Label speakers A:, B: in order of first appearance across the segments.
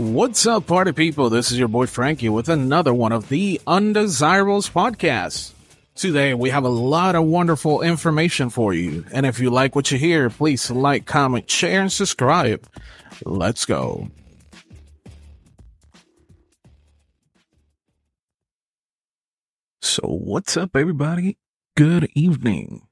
A: What's up, party people? This is your boy Frankie with another one of the Undesirables podcasts. Today, we have a lot of wonderful information for you. And if you like what you hear, please like, comment, share, and subscribe. Let's go. So, what's up, everybody? Good evening.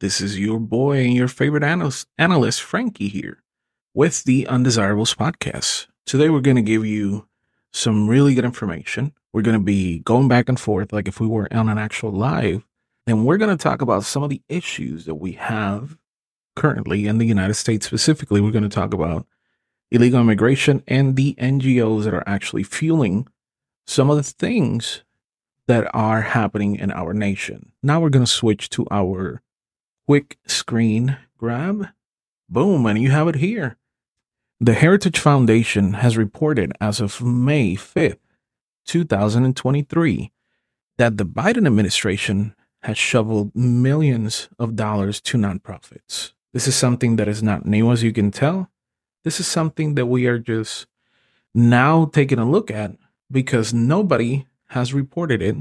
A: This is your boy and your favorite analyst, analyst Frankie here with the Undesirables podcast. Today, we're going to give you some really good information. We're going to be going back and forth like if we were on an actual live, and we're going to talk about some of the issues that we have currently in the United States. Specifically, we're going to talk about illegal immigration and the NGOs that are actually fueling some of the things that are happening in our nation. Now we're going to switch to our quick screen grab. Boom, and you have it here. The Heritage Foundation has reported as of May 5th, 2023, that the Biden administration has shoveled millions of dollars to nonprofits. This is something that is not new, as you can tell. This is something that we are just now taking a look at because nobody has reported it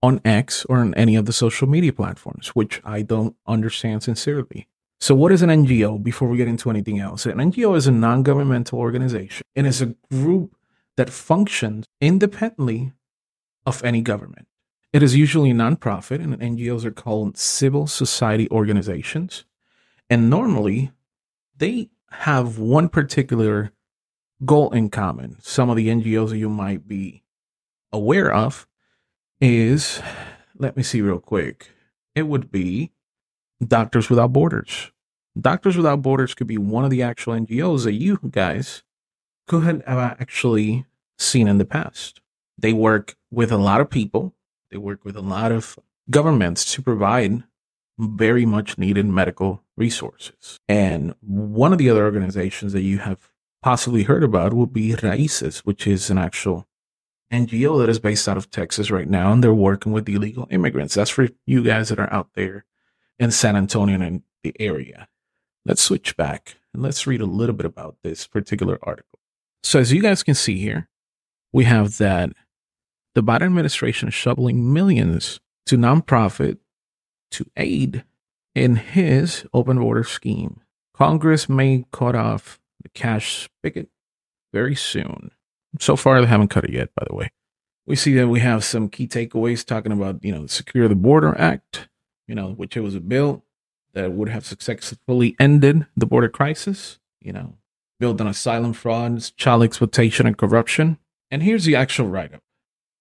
A: on X or on any of the social media platforms, which I don't understand sincerely. So, what is an NGO before we get into anything else? An NGO is a non governmental organization and is a group that functions independently of any government. It is usually a nonprofit, and NGOs are called civil society organizations. And normally, they have one particular goal in common. Some of the NGOs that you might be aware of is, let me see real quick, it would be Doctors Without Borders. Doctors Without Borders could be one of the actual NGOs that you guys could have actually seen in the past. They work with a lot of people, they work with a lot of governments to provide very much needed medical resources. And one of the other organizations that you have possibly heard about would be Raices, which is an actual NGO that is based out of Texas right now, and they're working with illegal immigrants. That's for you guys that are out there in San Antonio and the area. Let's switch back and let's read a little bit about this particular article. So, as you guys can see here, we have that the Biden administration is shoveling millions to nonprofit to aid in his open border scheme. Congress may cut off the cash spigot very soon. So far, they haven't cut it yet, by the way. We see that we have some key takeaways talking about, you know, the Secure the Border Act, you know, which it was a bill that would have successfully ended the border crisis, you know, built on asylum frauds, child exploitation, and corruption. And here's the actual write up.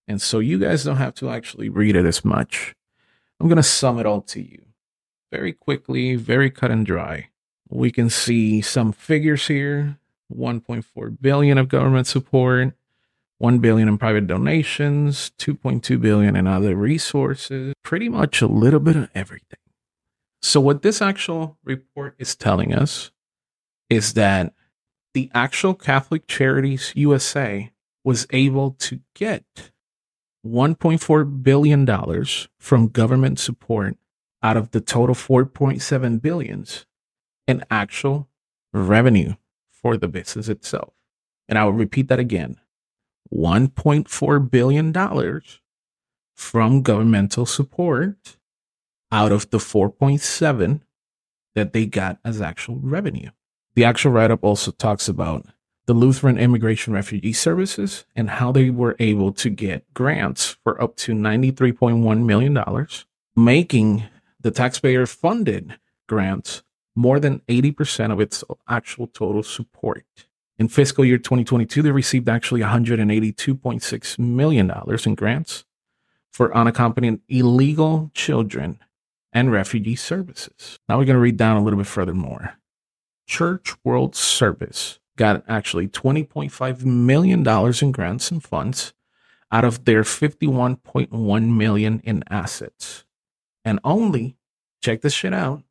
A: And so you guys don't have to actually read it as much. I'm going to sum it all to you very quickly, very cut and dry. We can see some figures here 1.4 billion of government support, 1 billion in private donations, 2.2 billion in other resources, pretty much a little bit of everything. So what this actual report is telling us is that the actual Catholic Charities USA was able to get 1.4 billion dollars from government support out of the total 4.7 billions in actual revenue for the business itself. And I will repeat that again $1.4 billion from governmental support out of the 4.7 that they got as actual revenue. The actual write up also talks about the Lutheran Immigration Refugee Services and how they were able to get grants for up to $93.1 million, making the taxpayer funded grants more than 80% of its actual total support. In fiscal year 2022, they received actually $182.6 million in grants for unaccompanied illegal children and refugee services. Now we're going to read down a little bit further more. Church World Service got actually $20.5 million in grants and funds out of their 51.1 million in assets. And only, check this shit out,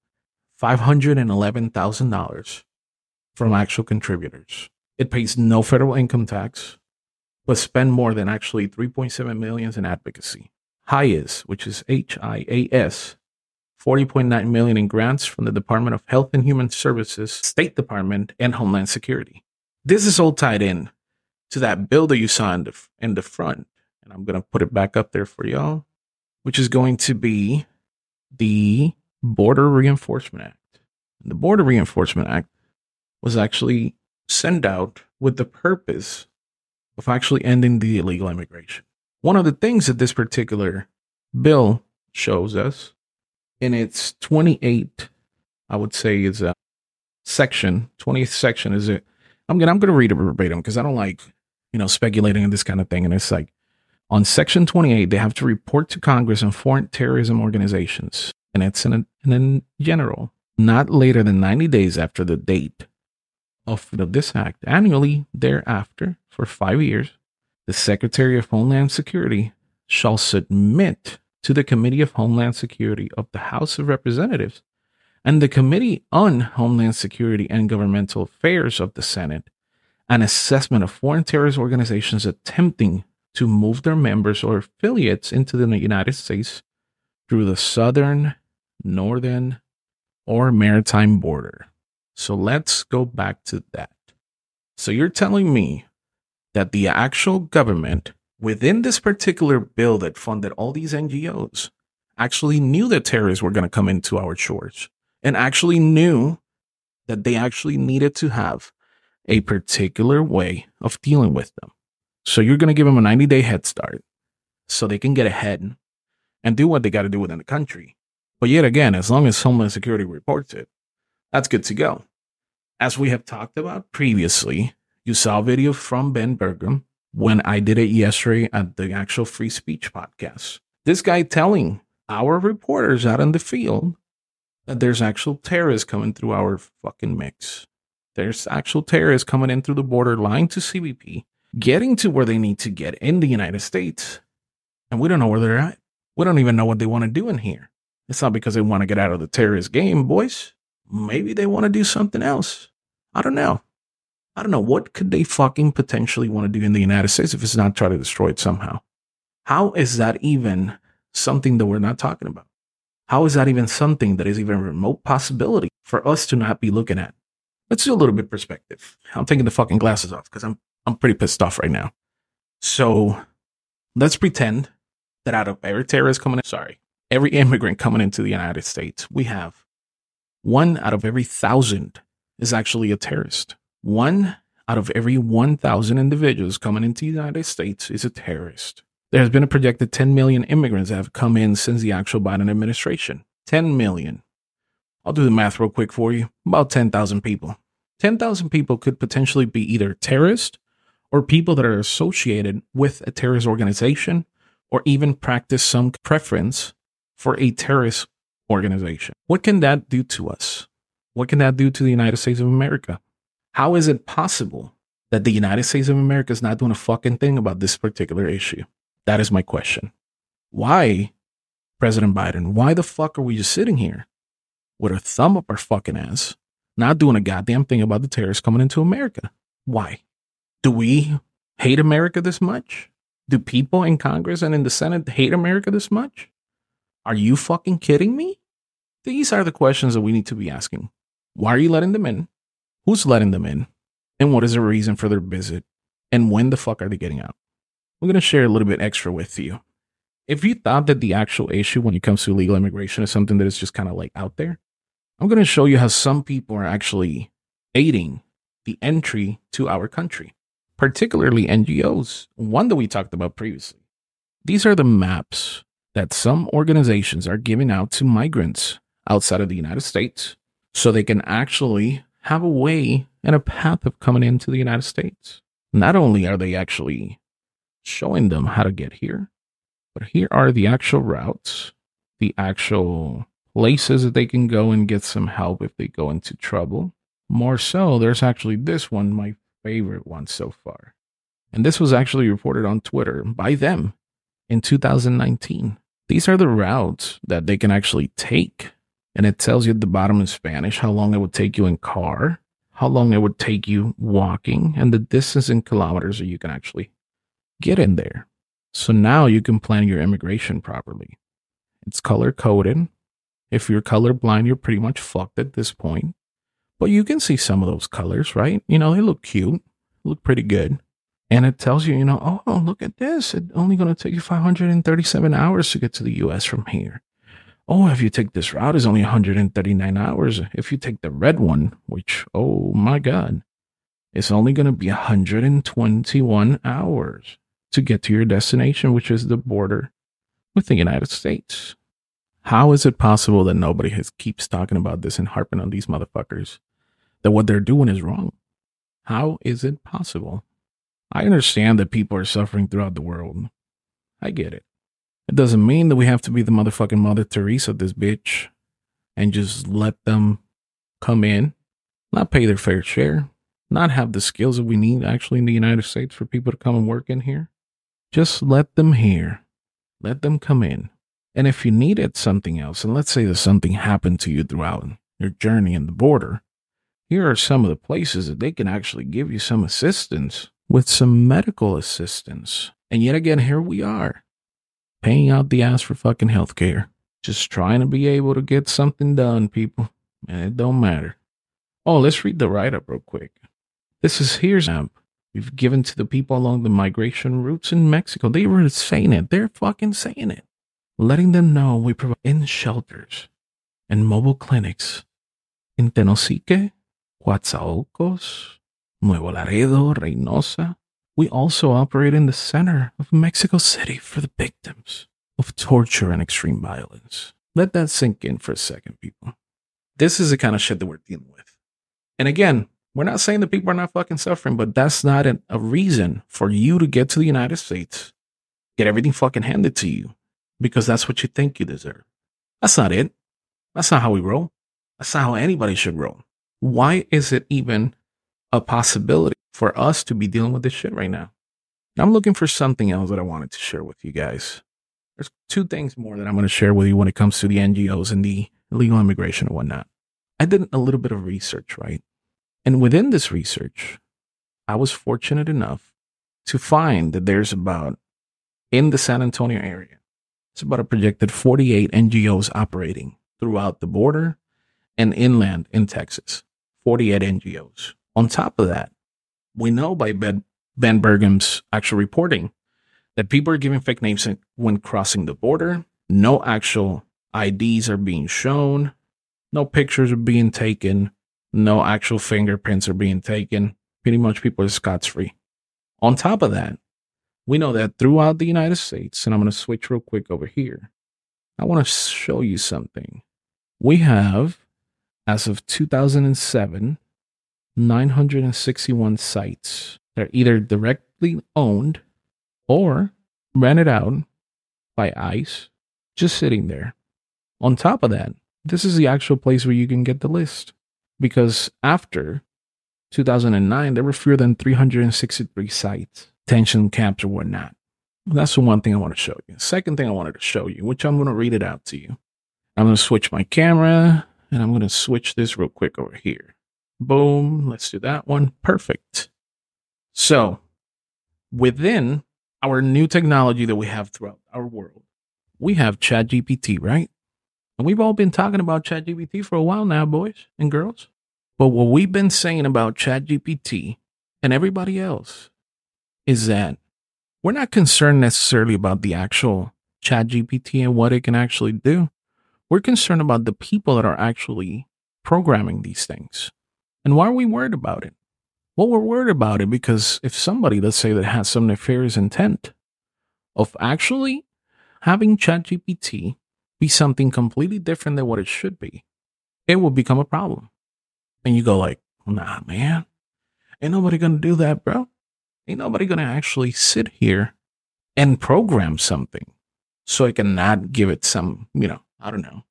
A: $511,000 from actual contributors. It pays no federal income tax, but spend more than actually 3.7 millions in advocacy. HIAS, which is H-I-A-S, 40.9 million in grants from the Department of Health and Human Services, State Department, and Homeland Security. This is all tied in to that bill that you saw in the, in the front. And I'm going to put it back up there for y'all, which is going to be the Border Reinforcement Act. The Border Reinforcement Act was actually sent out with the purpose of actually ending the illegal immigration. One of the things that this particular bill shows us in its 28, I would say, is a section, 20th section is it. I'm gonna I'm gonna read it verbatim because I don't like, you know, speculating on this kind of thing. And it's like on section 28, they have to report to Congress on foreign terrorism organizations. And it's in, a, in general, not later than 90 days after the date of this act. Annually thereafter, for five years, the Secretary of Homeland Security shall submit to the Committee of Homeland Security of the House of Representatives and the Committee on Homeland Security and Governmental Affairs of the Senate an assessment of foreign terrorist organizations attempting to move their members or affiliates into the United States through the southern, northern, or maritime border. So let's go back to that. So you're telling me that the actual government within this particular bill that funded all these NGOs actually knew that terrorists were going to come into our shores and actually knew that they actually needed to have a particular way of dealing with them. So you're going to give them a 90 day head start so they can get ahead and do what they got to do within the country. But yet again, as long as Homeland Security reports it, that's good to go. As we have talked about previously, you saw a video from Ben Bergquam when I did it yesterday at the actual free speech podcast. This guy telling our reporters out in the field that there's actual terrorists coming through our fucking mix. There's actual terrorists coming in through the border line to CBP, getting to where they need to get in the United States. And we don't know where they're at. We don't even know what they want to do in here. It's not because they want to get out of the terrorist game, boys. Maybe they want to do something else. I don't know. I don't know. What could they fucking potentially want to do in the United States if it's not try to destroy it somehow? How is that even something that we're not talking about? How is that even something that is even a remote possibility for us to not be looking at? Let's do a little bit perspective. I'm taking the fucking glasses off because I'm I'm pretty pissed off right now. So let's pretend that out of every terrorist coming in, sorry, every immigrant coming into the United States, we have one out of every thousand is actually a terrorist. One out of every 1,000 individuals coming into the United States is a terrorist. There has been a projected 10 million immigrants that have come in since the actual Biden administration. 10 million. I'll do the math real quick for you. About 10,000 people. 10,000 people could potentially be either terrorists or people that are associated with a terrorist organization or even practice some preference for a terrorist organization. What can that do to us? What can that do to the United States of America? How is it possible that the United States of America is not doing a fucking thing about this particular issue? That is my question. Why, President Biden, why the fuck are we just sitting here with a thumb up our fucking ass, not doing a goddamn thing about the terrorists coming into America? Why? Do we hate America this much? Do people in Congress and in the Senate hate America this much? Are you fucking kidding me? These are the questions that we need to be asking. Why are you letting them in? Who's letting them in? And what is the reason for their visit? And when the fuck are they getting out? I'm going to share a little bit extra with you. If you thought that the actual issue when it comes to illegal immigration is something that is just kind of like out there, I'm going to show you how some people are actually aiding the entry to our country, particularly NGOs, one that we talked about previously. These are the maps that some organizations are giving out to migrants outside of the United States so they can actually have a way and a path of coming into the United States. Not only are they actually showing them how to get here, but here are the actual routes, the actual places that they can go and get some help if they go into trouble. More so, there's actually this one, my favorite one so far. And this was actually reported on Twitter by them in 2019. These are the routes that they can actually take. And it tells you at the bottom in Spanish how long it would take you in car, how long it would take you walking, and the distance in kilometers that you can actually get in there. So now you can plan your immigration properly. It's color coded. If you're colorblind, you're pretty much fucked at this point. But you can see some of those colors, right? You know, they look cute, look pretty good. And it tells you, you know, oh, oh look at this. It's only going to take you 537 hours to get to the US from here. Oh, if you take this route, it's only 139 hours. If you take the red one, which, oh my God, it's only going to be 121 hours to get to your destination, which is the border with the United States. How is it possible that nobody has keeps talking about this and harping on these motherfuckers that what they're doing is wrong? How is it possible? I understand that people are suffering throughout the world. I get it. It doesn't mean that we have to be the motherfucking Mother Teresa this bitch and just let them come in, not pay their fair share, not have the skills that we need actually in the United States for people to come and work in here. Just let them here. Let them come in. And if you needed something else, and let's say that something happened to you throughout your journey in the border, here are some of the places that they can actually give you some assistance with some medical assistance. And yet again, here we are paying out the ass for fucking healthcare. Just trying to be able to get something done, people. And it don't matter. Oh, let's read the write up real quick. This is here's amp we've given to the people along the migration routes in Mexico. They were saying it. They're fucking saying it. Letting them know we provide in shelters and mobile clinics in Tenosique, Coatzacoalcos, Nuevo Laredo, Reynosa. We also operate in the center of Mexico City for the victims of torture and extreme violence. Let that sink in for a second, people. This is the kind of shit that we're dealing with. And again, we're not saying that people are not fucking suffering, but that's not an, a reason for you to get to the United States, get everything fucking handed to you because that's what you think you deserve. That's not it. That's not how we roll. That's not how anybody should roll. Why is it even a possibility for us to be dealing with this shit right now? I'm looking for something else that I wanted to share with you guys. There's two things more that I'm going to share with you when it comes to the NGOs and the illegal immigration and whatnot. I did a little bit of research, right? And within this research, I was fortunate enough to find that there's about, in the San Antonio area, it's about a projected 48 NGOs operating throughout the border and inland in Texas. 48 NGOs. On top of that, we know by Ben, ben actual reporting that people are giving fake names when crossing the border. No actual IDs are being shown. No pictures are being taken. No actual fingerprints are being taken. Pretty much people are scot free. On top of that, we know that throughout the United States, and I'm going to switch real quick over here. I want to show you something. We have, as of 2007, 961 sites that are either directly owned or rented out by ICE, just sitting there. On top of that, this is the actual place where you can get the list because after 2009, there were fewer than 363 sites, tension camps or whatnot. That's the one thing I want to show you. Second thing I wanted to show you, which I'm going to read it out to you. I'm going to switch my camera and I'm going to switch this real quick over here. Boom. Let's do that one. Perfect. So within our new technology that we have throughout our world, we have ChatGPT, right? And we've all been talking about ChatGPT for a while now, boys and girls. But what we've been saying about ChatGPT and everybody else is that we're not concerned necessarily about the actual ChatGPT and what it can actually do. We're concerned about the people that are actually programming these things. And why are we worried about it? Well, we're worried about it because if somebody, let's say, that has some nefarious intent of actually having ChatGPT be something completely different than what it should be, it will become a problem. And you go like, nah, man, ain't nobody gonna do that, bro. Ain't nobody gonna actually sit here and program something so I can not give it some, you know, I don't know,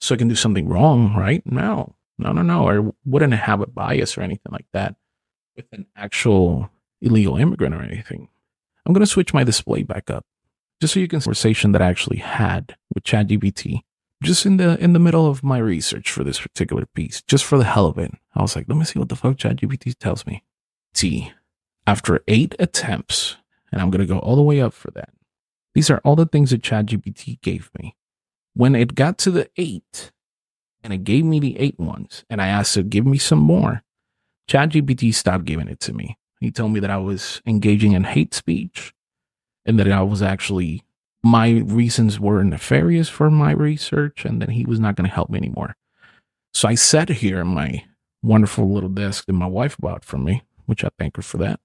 A: so I can do something wrong, right? No, no, no, no. I wouldn't have a bias or anything like that with an actual illegal immigrant or anything. I'm gonna switch my display back up just so you can see the conversation that I actually had with ChatGPT just in the in the middle of my research for this particular piece, just for the hell of it. I was like, let me see what the fuck ChatGPT tells me. T. After eight attempts, and I'm gonna go all the way up for that. These are all the things that ChatGPT gave me. When it got to the eight, and it gave me the eight ones, and I asked it, give me some more. ChatGPT stopped giving it to me. He told me that I was engaging in hate speech and that I was actually, my reasons were nefarious for my research and that he was not going to help me anymore. So I sat here in my wonderful little desk that my wife bought for me, which I thank her for that.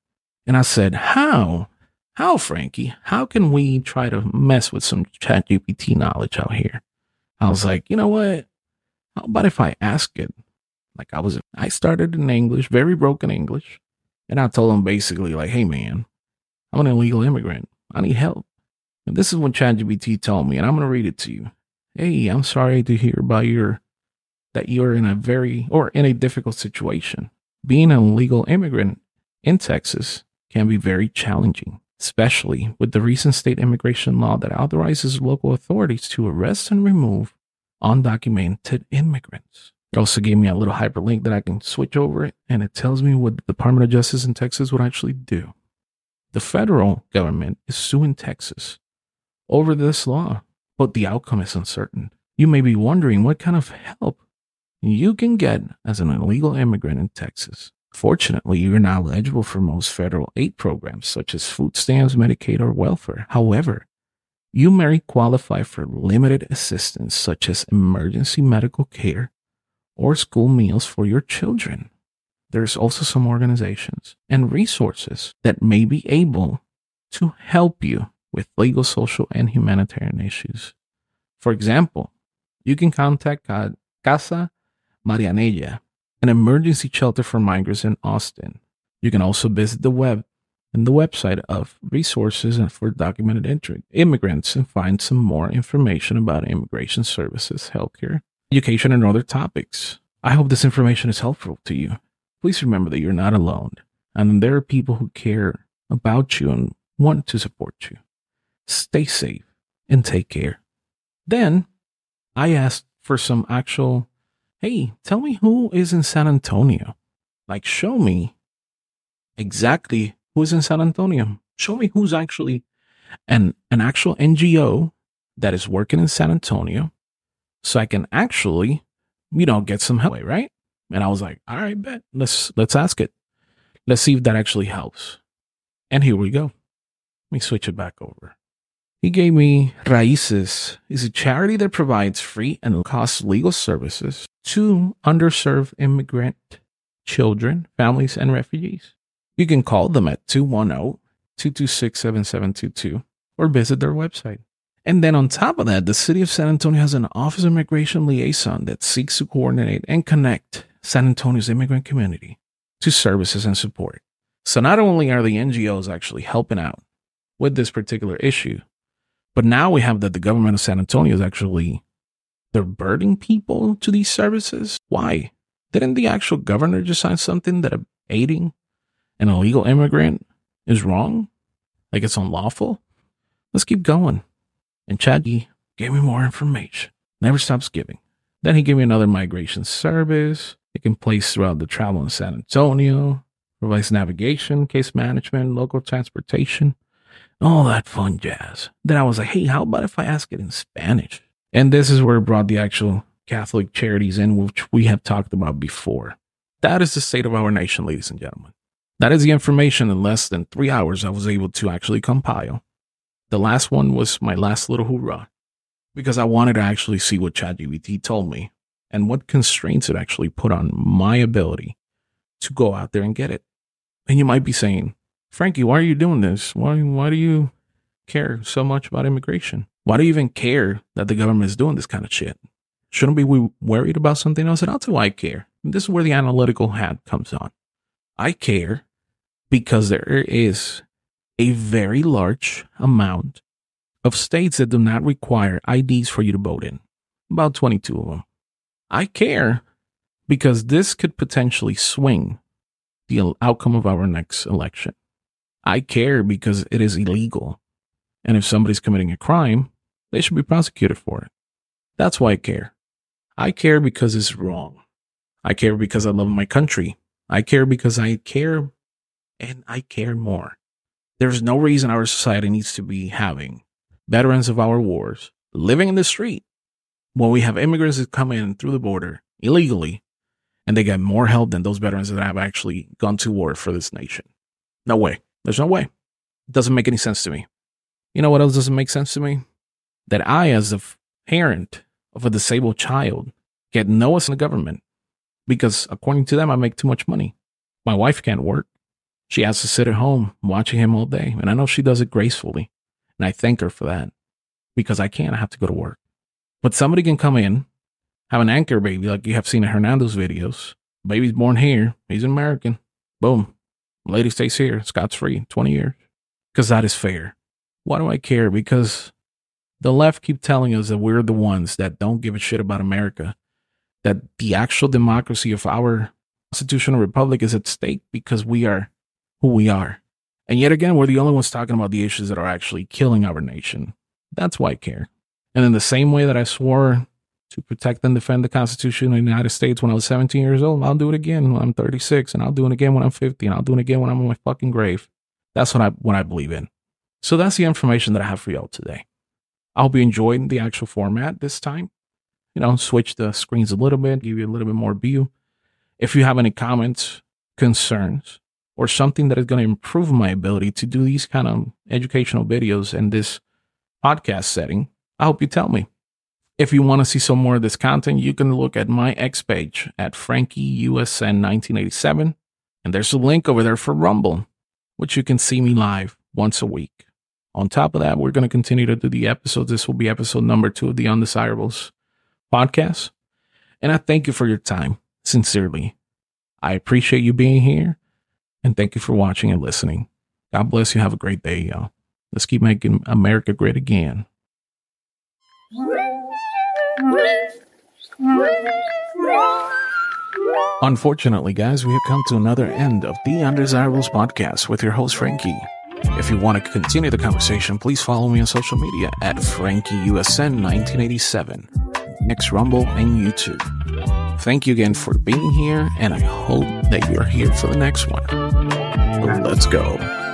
A: And I said, How? How, Frankie? How can we try to mess with some ChatGPT knowledge out here? I was like, you know what? How about if I ask it? Like I was, I started in English, very broken English. And I told him basically like, hey man, I'm an illegal immigrant. I need help. And this is what ChatGPT told me, and I'm to read it to you. Hey, I'm sorry to hear about your that you're in a very or in a difficult situation. Being an illegal immigrant in Texas can be very challenging, especially with the recent state immigration law that authorizes local authorities to arrest and remove undocumented immigrants. It also gave me a little hyperlink that I can switch over it, and it tells me what the Department of Justice in Texas would actually do. The federal government is suing Texas over this law, but the outcome is uncertain. You may be wondering what kind of help you can get as an illegal immigrant in Texas. Fortunately, you're not eligible for most federal aid programs such as food stamps, Medicaid, or welfare. However, you may qualify for limited assistance such as emergency medical care or school meals for your children. There's also some organizations and resources that may be able to help you with legal, social, and humanitarian issues. For example, you can contact Casa Marianella, an emergency shelter for migrants in Austin. You can also visit the web and the website of resources for documented entry, immigrants and find some more information about immigration services, healthcare, education, and other topics. I hope this information is helpful to you. Please remember that you're not alone, and there are people who care about you and want to support you. Stay safe and take care. Then I asked for some actual, hey, tell me who is in San Antonio. Like, show me exactly who is in San Antonio. Show me who's actually an, an actual NGO that is working in San Antonio so I can actually, you know, get some help, right? And I was like, all right, bet. Let's let's ask it. Let's see if that actually helps. And here we go. Let me switch it back over. He gave me Raices is a charity that provides free and cost legal services to underserved immigrant children, families, and refugees. You can call them at 210 226 7722 or visit their website. And then on top of that, the city of San Antonio has an Office of Immigration Liaison that seeks to coordinate and connect San Antonio's immigrant community to services and support. So not only are the NGOs actually helping out with this particular issue, but now we have that the government of San Antonio is actually they're burning people to these services. Why? Didn't the actual governor just sign something that aiding an illegal immigrant is wrong? Like it's unlawful? Let's keep going. And Chad gave me more information. Never stops giving. Then he gave me another migration service. It can place throughout the travel in San Antonio, provides navigation, case management, local transportation, all that fun jazz. Then I was like, hey, how about if I ask it in Spanish? And this is where it brought the actual Catholic charities in, which we have talked about before. That is the state of our nation, ladies and gentlemen. That is the information in less than three hours I was able to actually compile. The last one was my last little hoorah because I wanted to actually see what ChatGPT told me and what constraints it actually put on my ability to go out there and get it. And you might be saying, Frankie, why are you doing this? Why, why do you care so much about immigration? Why do you even care that the government is doing this kind of shit? Shouldn't we be worried about something else? And you why I care. This is where the analytical hat comes on. I care because there is a very large amount of states that do not require IDs for you to vote in, about 22 of them. I care because this could potentially swing the outcome of our next election. I care because it is illegal. And if somebody's committing a crime, they should be prosecuted for it. That's why I care. I care because it's wrong. I care because I love my country. I care because I care and I care more. There's no reason our society needs to be having veterans of our wars living in the street when we have immigrants that come in through the border illegally and they get more help than those veterans that have actually gone to war for this nation. No way. There's no way. It doesn't make any sense to me. You know what else doesn't make sense to me? That I, as a parent of a disabled child, get no us in the government because, according to them, I make too much money. My wife can't work. She has to sit at home watching him all day. And I know she does it gracefully. And I thank her for that because I can't. I have to go to work. But somebody can come in, have an anchor baby like you have seen in Hernando's videos. Baby's born here. He's an American. Boom. Lady stays here. Scott's free. 20 years. Because that is fair. Why do I care? Because the left keep telling us that we're the ones that don't give a shit about America. That the actual democracy of our constitutional republic is at stake because we are who we are. And yet again, we're the only ones talking about the issues that are actually killing our nation. That's why I care. And in the same way that I swore to protect and defend the Constitution of the United States when I was 17 years old, I'll do it again when I'm 36, and I'll do it again when I'm 50, and I'll do it again when I'm in my fucking grave. That's what I what I believe in. So that's the information that I have for y'all today. I hope you enjoyed the actual format this time. You know, switch the screens a little bit, give you a little bit more view. If you have any comments, concerns, or something that is going to improve my ability to do these kind of educational videos in this podcast setting, I hope you tell me. If you want to see some more of this content, you can look at my X page at FrankieUSN1987. And there's a link over there for Rumble, which you can see me live once a week. On top of that, we're going to continue to do the episodes. This will be episode number two of the Undesirables podcast. And I thank you for your time, sincerely. I appreciate you being here and thank you for watching and listening. God bless you. Have a great day, y'all. Let's keep making America great again. Unfortunately, guys, we have come to another end of the Undesirables podcast with your host, Frankie. If you want to continue the conversation, please follow me on social media at FrankieUSN1987, next Rumble, and YouTube. Thank you again for being here, and I hope that you're here for the next one. Let's go.